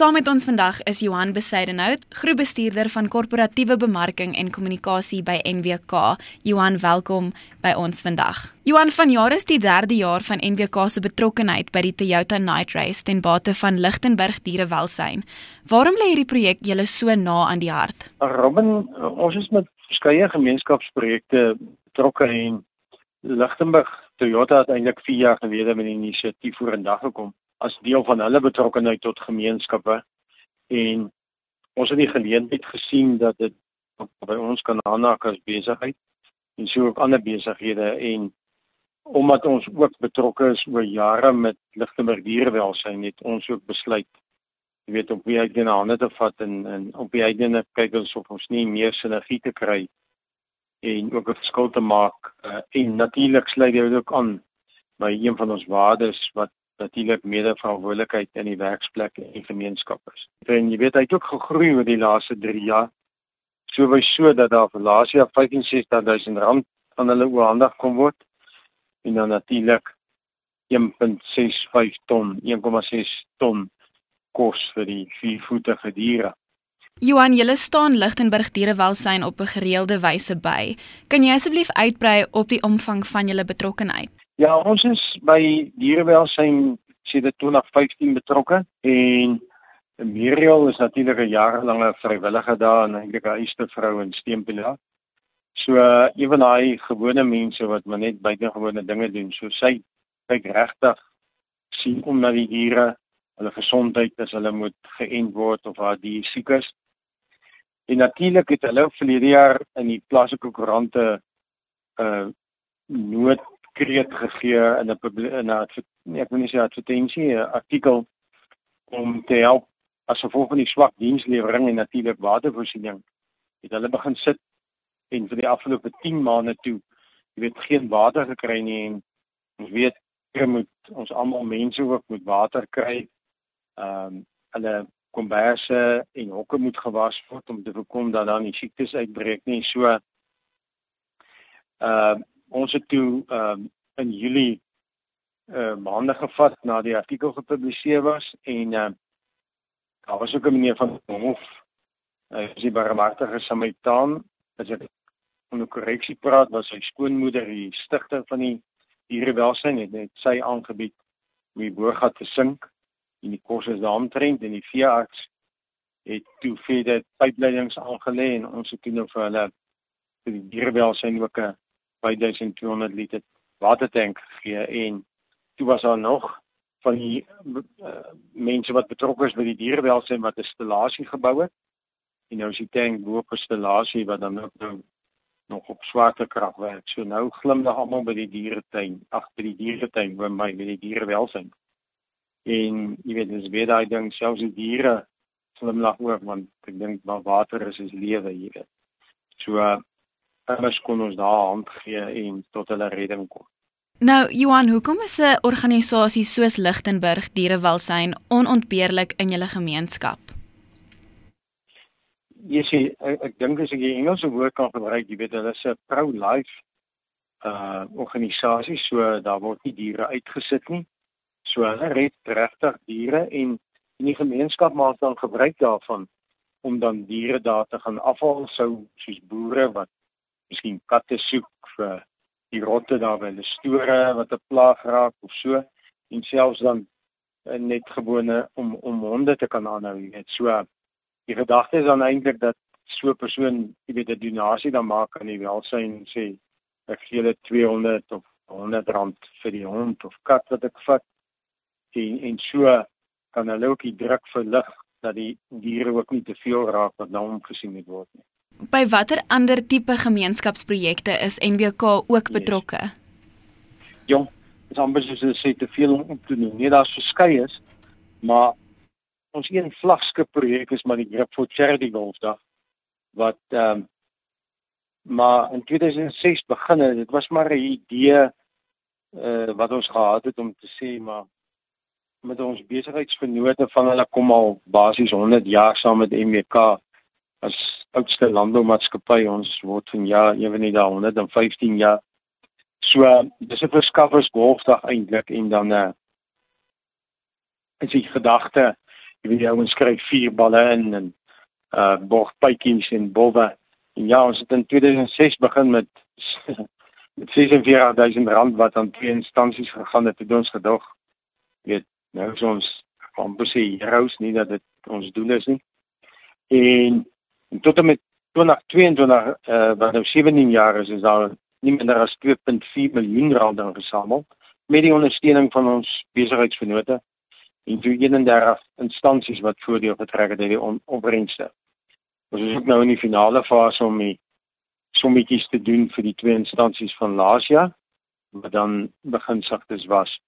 Saam met ons vandag is Johan Besaidenhout, groepbestuurder van korporatiewe bemarking en kommunikasie by NWK. Johan, welkom by ons vandag. Johan, vanjaar is die 3de jaar van NWK se betrokkeheid by die Toyota Night Race ten bate van Lichtenburg Dierewelsyn. Waarom lê hierdie projek julle so na aan die hart? Robin, ons is met verskeie gemeenskapsprojekte betrokke en Lichtenburg Toyota het eintlik 4 jaar gelede met 'n inisiatief vorendag gekom as deel van hulle betrokkeheid tot gemeenskappe. En ons het die geleentheid gesien dat dit by ons kan aanhaak as besigheid en so ook ander besighede. En omdat ons ook betrokke is oor jare met Lichtenburg dierewelsyn het ons ook besluit jy weet op wie hy dit nou net afvat en en op wie hy dit kyk of ons nie meer sinergie te kry en ook 'n verskil te maak uh, en natuurlik sluit dit ook aan by een van ons waardes wat natuurlik medeverantwoordelikheid in die werksplek en die gemeenskap is. En jy weet hy het ook gegroei oor die laaste 3 jaar. So by so dat daar vir laas jaar 65000 rand aan hulle oorhandig kom word en dan natuurlik 1.65 ton, 1.6 ton kos vir die viervoetige diere. Johan, julle staan Lichtenburg Dierewelsyn op 'n gereelde wyse by. Kan jy asseblief uitbrei op die omvang van julle betrokkeheid? Ja, ons is by dierewelsyn sedert 2015 betrokke en Miriel is natuurlik 'n jarelange vrywillige daar en eintlik 'n eerste vrou in Steempilaar. So uh, van daai gewone mense wat maar net buitengewone dinge doen. So sy kyk regtig sien om na die diere, hulle gesondheid as hulle moet geënt word of waar die siek is. En natuurlik het hulle verlede jaar in die plaaslike koerante 'n uh, nood kreet gegee in 'n in 'n nee, ek wil nie sê advertensie, 'n artikel om te help as gevolg van die swak dienslewering en natuurlik watervoorsiening. Het hulle begin sit en vir die afgelope 10 maande toe, jy weet, geen water gekry nie en ons weet jy moet ons almal mense ook met water kry. Ehm um, hulle komberse en hokke moet gewas word om te voorkom dat daar nie siektes uitbreek nie. So ehm uh, ons het toe ehm um, in Julie uh maande gevat na die artikel gepubliseer was en uh daar was ook 'n meneer van Hof. Hy uh, is die barmhartige Samaritaan. As ek onder korreksie praat was sy skoonmoeder die stigter van die dierewelsyn het net sy aangebied om die boorgat te sink en die kos is daaromtrent en die veearts het toe vir dit pypleidings aangelê en ons het toe nou vir hulle vir die dierewelsyn ook 'n 5200 liter watertank gegee en toe was daar nog van die uh, mense wat betrokke is by die dierewelsyn wat 'n installasie gebou het. En nou is die tank bo op 'n installasie wat dan ook nou nog op swaartekrag werk. So nou glimlag almal by die dieretuin, ag by die dieretuin by my by die dierewelsyn. En jy weet dis weer daai ding selfs die diere glimlag ook want ek dink maar water is is lewe, jy weet. So uh, anders kon ons daar hand gee en tot hulle redding kom. Nou, Johan, hoekom is 'n organisasie soos Lichtenburg Dierewelsyn onontbeerlik in julle gemeenskap? Jy sien, ek, ek dink as ek die Engelse woord kan gebruik, jy weet, hulle is 'n pro-life uh organisasie, so daar word nie diere uitgesit nie. So hulle red regtig diere en in die gemeenskap maak dan gebruik daarvan om dan diere daar te gaan afhaal sou soos boere wat miskien katte soek vir die rotte daar by die store wat 'n plaag raak of so en selfs dan eh, net gewone om om honde te kan aanhou net so die gedagte is dan eintlik dat so 'n persoon jy weet 'n donasie dan maak aan die welsyn sê ek gee hulle 200 of 100 rand vir die hond of kat wat ek vat. En en so kan hulle ook die druk verlig dat die diere ook nie te veel raak wat nou omgesien moet word nie By watter ander tipe gemeenskapsprojekte is NWK ook betrokke? Yes. Jong, dit is amper soos sê te veel om te noem. Nee, daar's verskeie is, maar ons een vlagskip projek is maar die Grip for Charity Golfdag wat ehm um, maar in 2006 begin het. Dit was maar 'n idee uh wat ons gehad het om te sê maar met ons besigheidsvennote van hulle kom al basies 100 jaar saam met MWK as oudste landboumaatskappy ons word van ja ewen nie daar 115 jaar. So dis 'n verskaffers golfdag eintlik en dan uh is die gedagte Jy weet jy ouens skryf vier balle in en uh borgpytjies en bowe. En ja, ons het in 2006 begin met met 46000 rand wat aan twee instansies gegaan het het ons gedog. Weet, nou ons van besie heroes nie dat dit ons doel is nie. En, en tot en met 2022 uh wat nou 17 jaar is, is daar nie minder as 2.4 miljoen rand ingesamel met die ondersteuning van ons besigheidsvennote en toe 31 instansies wat voordeel getrek het uit die opbrengste. Ons is ook nou in die finale fase om die sommetjies te doen vir die twee instansies van laas jaar wat dan begin sagtes was.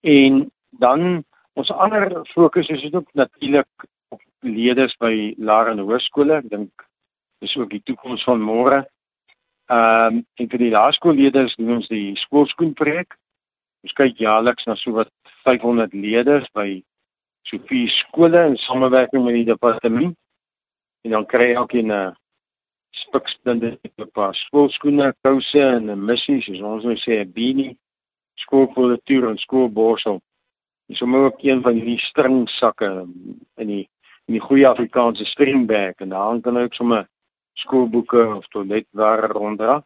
En dan ons ander fokus is ook natuurlik leerders by laer en hoërskole. Ek dink dis ook die toekoms van môre. Ehm um, en vir die laerskoolleerders doen ons die skoolskoen projek. Ons kyk jaarliks na so wat 500 leerders by so vier skole in samewerking met die departement en dan kry elkeen 'n spiksplinte tipe paar skoolskoene, kouse en 'n missie, soos ons nou sê 'n beanie, skoolpolituur en skoolborsel. Dis sommer ook een van hierdie stringsakke in die in die goeie Afrikaanse stringbag en daar kan ook sommer skoolboeke of toiletware ronddra.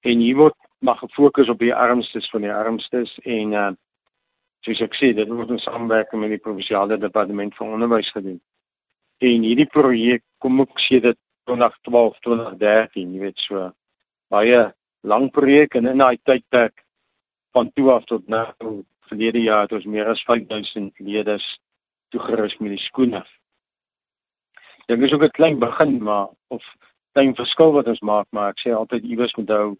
En hier word maar gefokus op die armstes van die armstes en uh soos ek sê, dit word in samewerking met die provinsiale departement van onderwys gedoen. En hierdie projek kom ook sedert 2012, 2013, jy weet so baie lang projek en in daai tydperk van toe af tot nou verlede jaar het ons meer as 5000 leerders toegerus met die skoene. Dit is ook 'n klein begin maar of klein verskil wat ons maak, maar ek sê altyd iewers moet hou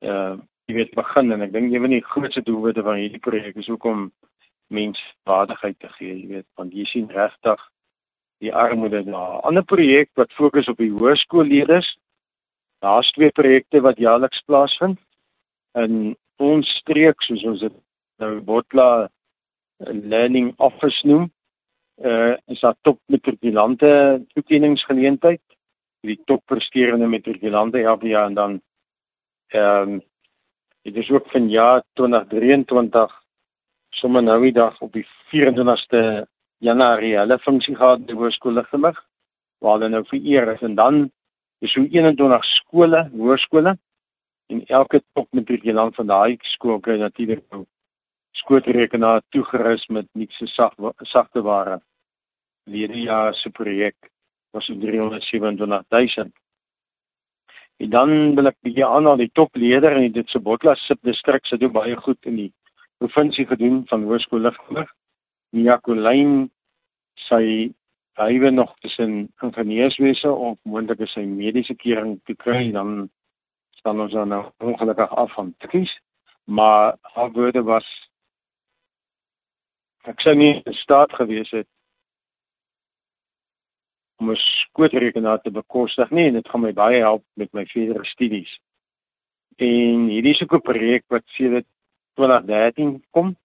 uh jy weet begin en ek dink een van die grootste doelwitte van hierdie projek is ook om menswaardigheid te gee, jy weet, want jy sien regtig die armoede daar. 'n Ander projek wat fokus op die hoërskoolleerders. Daar's twee projekte wat jaarliks plaasvind. In ons streek soos ons dit nou Botla Learning Office noem, uh is daar top matrikulante toekenningsgeleentheid? Die top presterende matrikulante elke jaar en dan ehm um, dit is ook van jaar 2023 sommer nou die dag op die 24ste Januarie hulle funksie gehad by hoërskool Ligtemig waar hulle nou vereer is en dan is so 21 skole, hoërskole en elke top matrikulant van daai skool kry natuurlik nou skootrekenaar toegerus met niks se sag sagte ware. Hierdie jaar se projek was so 327 000. En dan wil ek bietjie aan al die topleier in dit se Botla subdistrik se doen baie goed in die provinsie gedoen van hoërskool Ligtemig. Niakolyn sy hywe nog tussen ingenieurswese of moontlik sy mediese kering te kry dan staan ons dan nou ongelukkig af van tikkies maar haar woorde was ek sou nie in staat gewees het om 'n skootrekenaar te bekostig nie en dit gaan my baie help met my verdere studies en hierdie is ook 'n projek wat sedert 2013 kom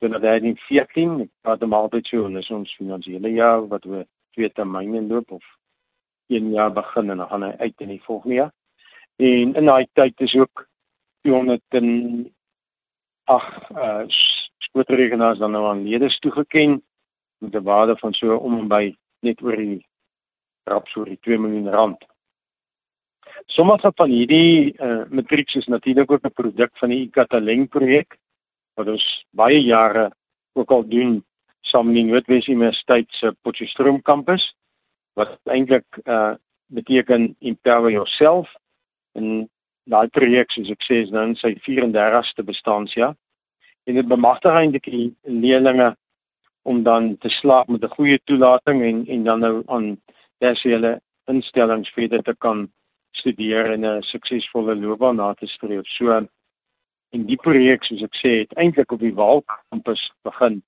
2014, ek praat om altyd so, en is ons finansiële jaar wat we twee termyne loop of een jaar begin en dan gaan hy uit in die volgende jaar. En in daai tyd is ook 200 en ag uh skootrekenaars dan nou aan leerders toegeken met 'n waarde van so om en by net oor die rap so die 2 miljoen rand. Sommige van hierdie uh matrieks is natuurlik ook 'n produk van die Ikataleng projek wat ons baie jare ook al doen saam met die Noordwes Universiteit se Potchefstroom kampus wat eintlik uh beteken empower yourself en daai projek soos ek sê is nou in sy 34ste bestaanjaar en dit bemagtig eintlik die leerders om dan te slaag met 'n goeie toelating en en dan nou aan tersiêre instellings verder te kan studeer en 'n suksesvolle loopbaan na te streef. So En die projek soos ek sê het eintlik op die Waal kampus begin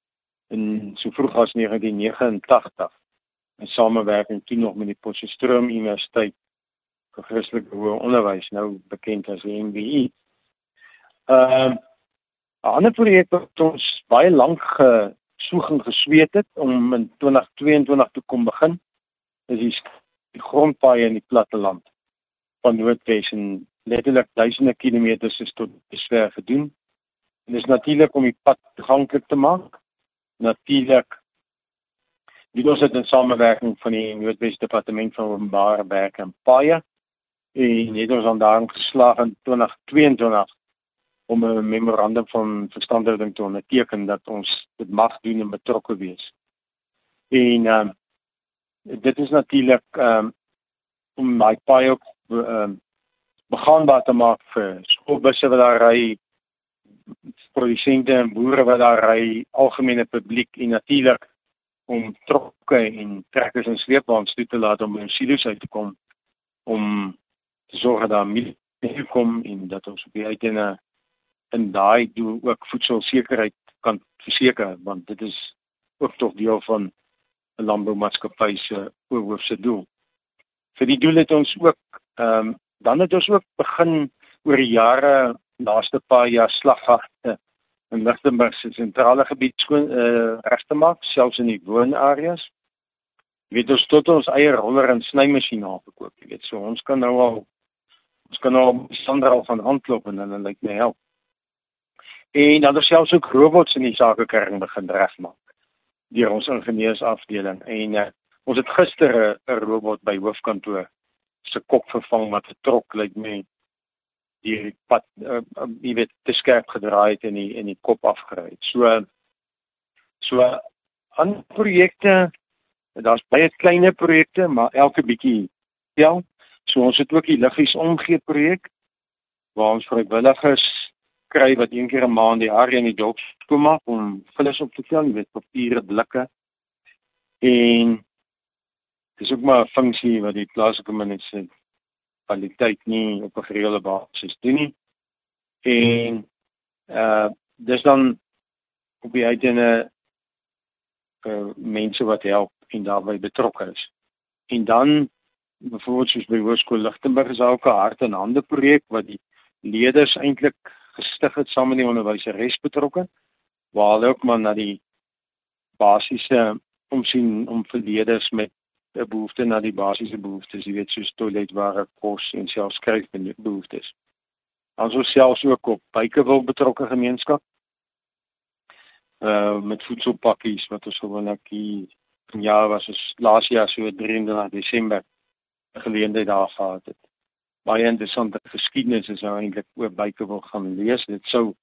in so vroeg as 1989 in samewerking toe nog met die Potchefstroom Universiteit vir Christelike Hoë Onderwys nou bekend as die NBE. Ehm uh, 'n ander projek wat ons baie lank gesoek en gesweet het om in 2022 te kom begin is die, die grondpaaie in die platteland van Noordwes en letterlik duisende kilometers is tot beswer gedoen. En dis natuurlik om die pad toeganklik te maak. Natuurlik Dit ons het in samewerking van die Noordwes Departement van Openbare Werke en Paaie en het ons aan daarin geslaag in 2022 om 'n memorandum van verstandhouding te onderteken dat ons dit mag doen en betrokke wees. En ehm um, dit is natuurlik ehm um, om my paai ook ehm um, begaanbaar te maak vir skoolbusse wat daar ry, produsente en boere wat daar ry, algemene publiek en natuurlik om trokke en trekkers en sleepwaens toe te laat om in silo's uit te kom om te sorg dat milie kom en dat ons op die uiteinde in daai doel ook voedselsekerheid kan verseker want dit is ook tog deel van 'n landboumaatskappy se oorhoofse doel. Vir die doel het ons ook ehm um, dan het ons ook begin oor die jare laaste paar jaar slagvagte in Lichtenburg se sentrale gebied skoon uh, reg te maak selfs in die woonareas. Jy weet ons tot ons eie roller en snymasjien aangekoop, jy weet so ons kan nou al ons kan nou sonder al van handklop en hulle lyk my help. En dan het selfs ook robots in die sakekering begin regmaak deur ons ingenieursafdeling en uh, ons het gister 'n robot by hoofkantoor se kop vervang wat getrok lyk my die pad uh, jy weet te skerp gedraai het en die en die kop afgery het. So so aan projekte daar's baie kleiner projekte maar elke bietjie ja so ons het ook die liggies omgee projek waar ons vrywilligers kry wat een keer 'n maand die area in die dorp kom af om vullis op te tel, jy weet papiere, blikke. En dis ook maar 'n funksie wat die plaaslike mense kwaliteit nie op 'n gereelde basis doen nie. En uh dis dan op die uiteinde uh mense wat help en daarbey betrokke is. En dan byvoorbeeld soos by Hoërskool Lichtenburg is ook 'n hart en hande projek wat die leerders eintlik gestig het saam met die onderwyseres betrokke waar hulle ook maar na die basiese omsien om verleerders met 'n behoefte na die basiese behoeftes, jy weet soos toiletware, kos en selfs skryfbehoeftes. Ons is selfs ook op Bykewil betrokke gemeenskap. Uh met voedselpakkies wat ons gewoonlik hier in jaar was ons laas jaar so 23 Desember geleentheid daar gehad het baie interessante geskiedenis is nou eintlik oor buite wil gaan lees. Dit sou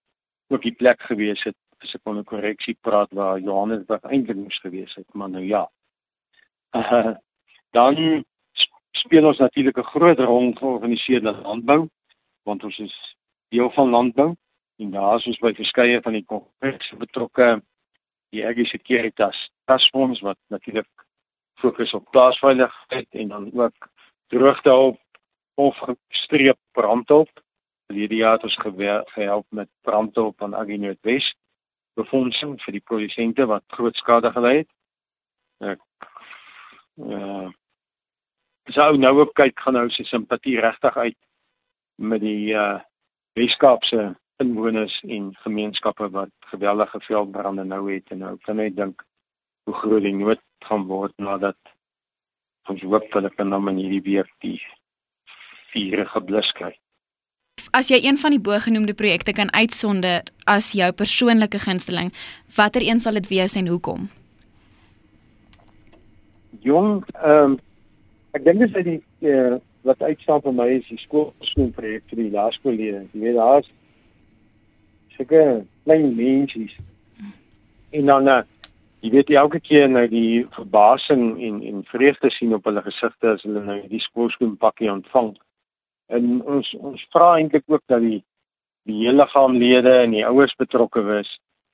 ook die plek gewees het as ek 'n korreksie praat waar Johannesburg eintlik moes gewees het, maar nou ja. Uh, dan speel ons natuurlik 'n groot rol georganiseerde landbou want ons is deel van landbou en daar is ons by verskeie van die konferensie betrokke die Agri Securitas Taskforce wat natuurlik fokus op plaasveiligheid en dan ook droogtehulp of gestreep brandhulp. Verlede jaar het ons gehelp met brandhulp aan Agri Noordwes befondsing vir die produsente wat groot skade gely het. Ek uh sou nou ook kyk gaan nou sy simpatie regtig uit met die uh Weskaapse inwoners en gemeenskappe wat geweldige veldbrande nou het en nou kan ek dink hoe groot die nood gaan word nadat ons hoop hulle kan nou in hierdie week die vure geblus kry. As jy een van die bogenoemde projekte kan uitsonder as jou persoonlike gunsteling, watter een sal dit wees en hoekom? Jong, ehm um, ek dink dis die uh, wat uitstaan vir my is die skoolskool projek vir die laerskoollede. Jy weet daar's seker klein mensies. En dan uh, jy weet elke keer nou die verbasing en en vreugde sien op hulle gesigte as hulle nou die skoolskool pakkie ontvang en ons ons vra eintlik ook dat die die hele liggaamlede en die ouers betrokke wees.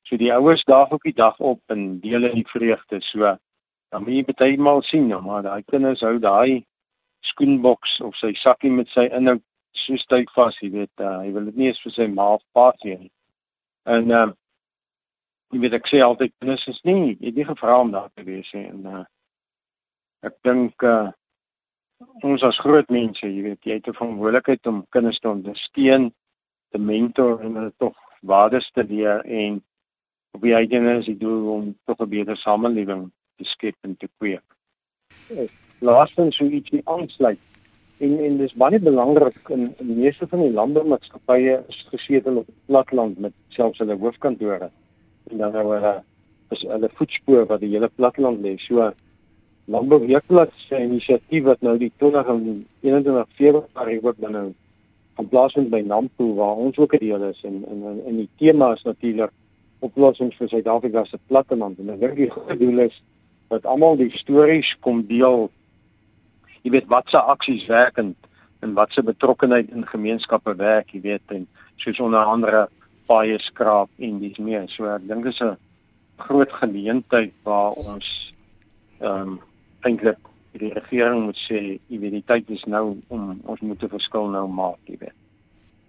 So die ouers daag ook die dag op en deel in die vreugde. So dan moet jy baie maal sien, nou, maar daai kinders hou daai skoenboks of sy sakkie met sy inhoud so styf vas, jy weet, uh, hy wil dit nie eens vir sy ma of pa gee nie. En uh, jy weet ek sê altyd kinders is nie, jy het nie gevra om daar te wees nie en uh, ek dink uh, ons as groot mense, jy weet, jy het 'n verantwoordelikheid om kinders te ondersteun, te mentor en hulle tog waardes te leer en op die einde is die doel om tog 'n beter samelewing te skep en te kweek. Laastens so ietsie aansluit. En en dis baie belangrik in, die meeste van die landboumaatskappye is gesetel op platland met selfs hulle hoofkantore. En dan nou hulle is hulle voetspoor wat die hele platland lê. So Landbou Weekblad se inisiatief wat nou die 20 en 21 Februarie ook binne nou van plaasvind by Nampo waar ons ook 'n deel is en en en die tema is natuurlik oplossings vir Suid-Afrika se platteland en ek dink die groot doel is dat almal die stories kom deel. Jy weet wat se aksies werk en en wat se betrokkeheid in gemeenskappe werk, jy weet en soos onder andere baie skraap en dis meer. So ek dink dit is 'n groot geleentheid waar ons ehm um, eintlik die regering moet sê, tyd is nou om ons moet 'n verskil nou maak, jy weet.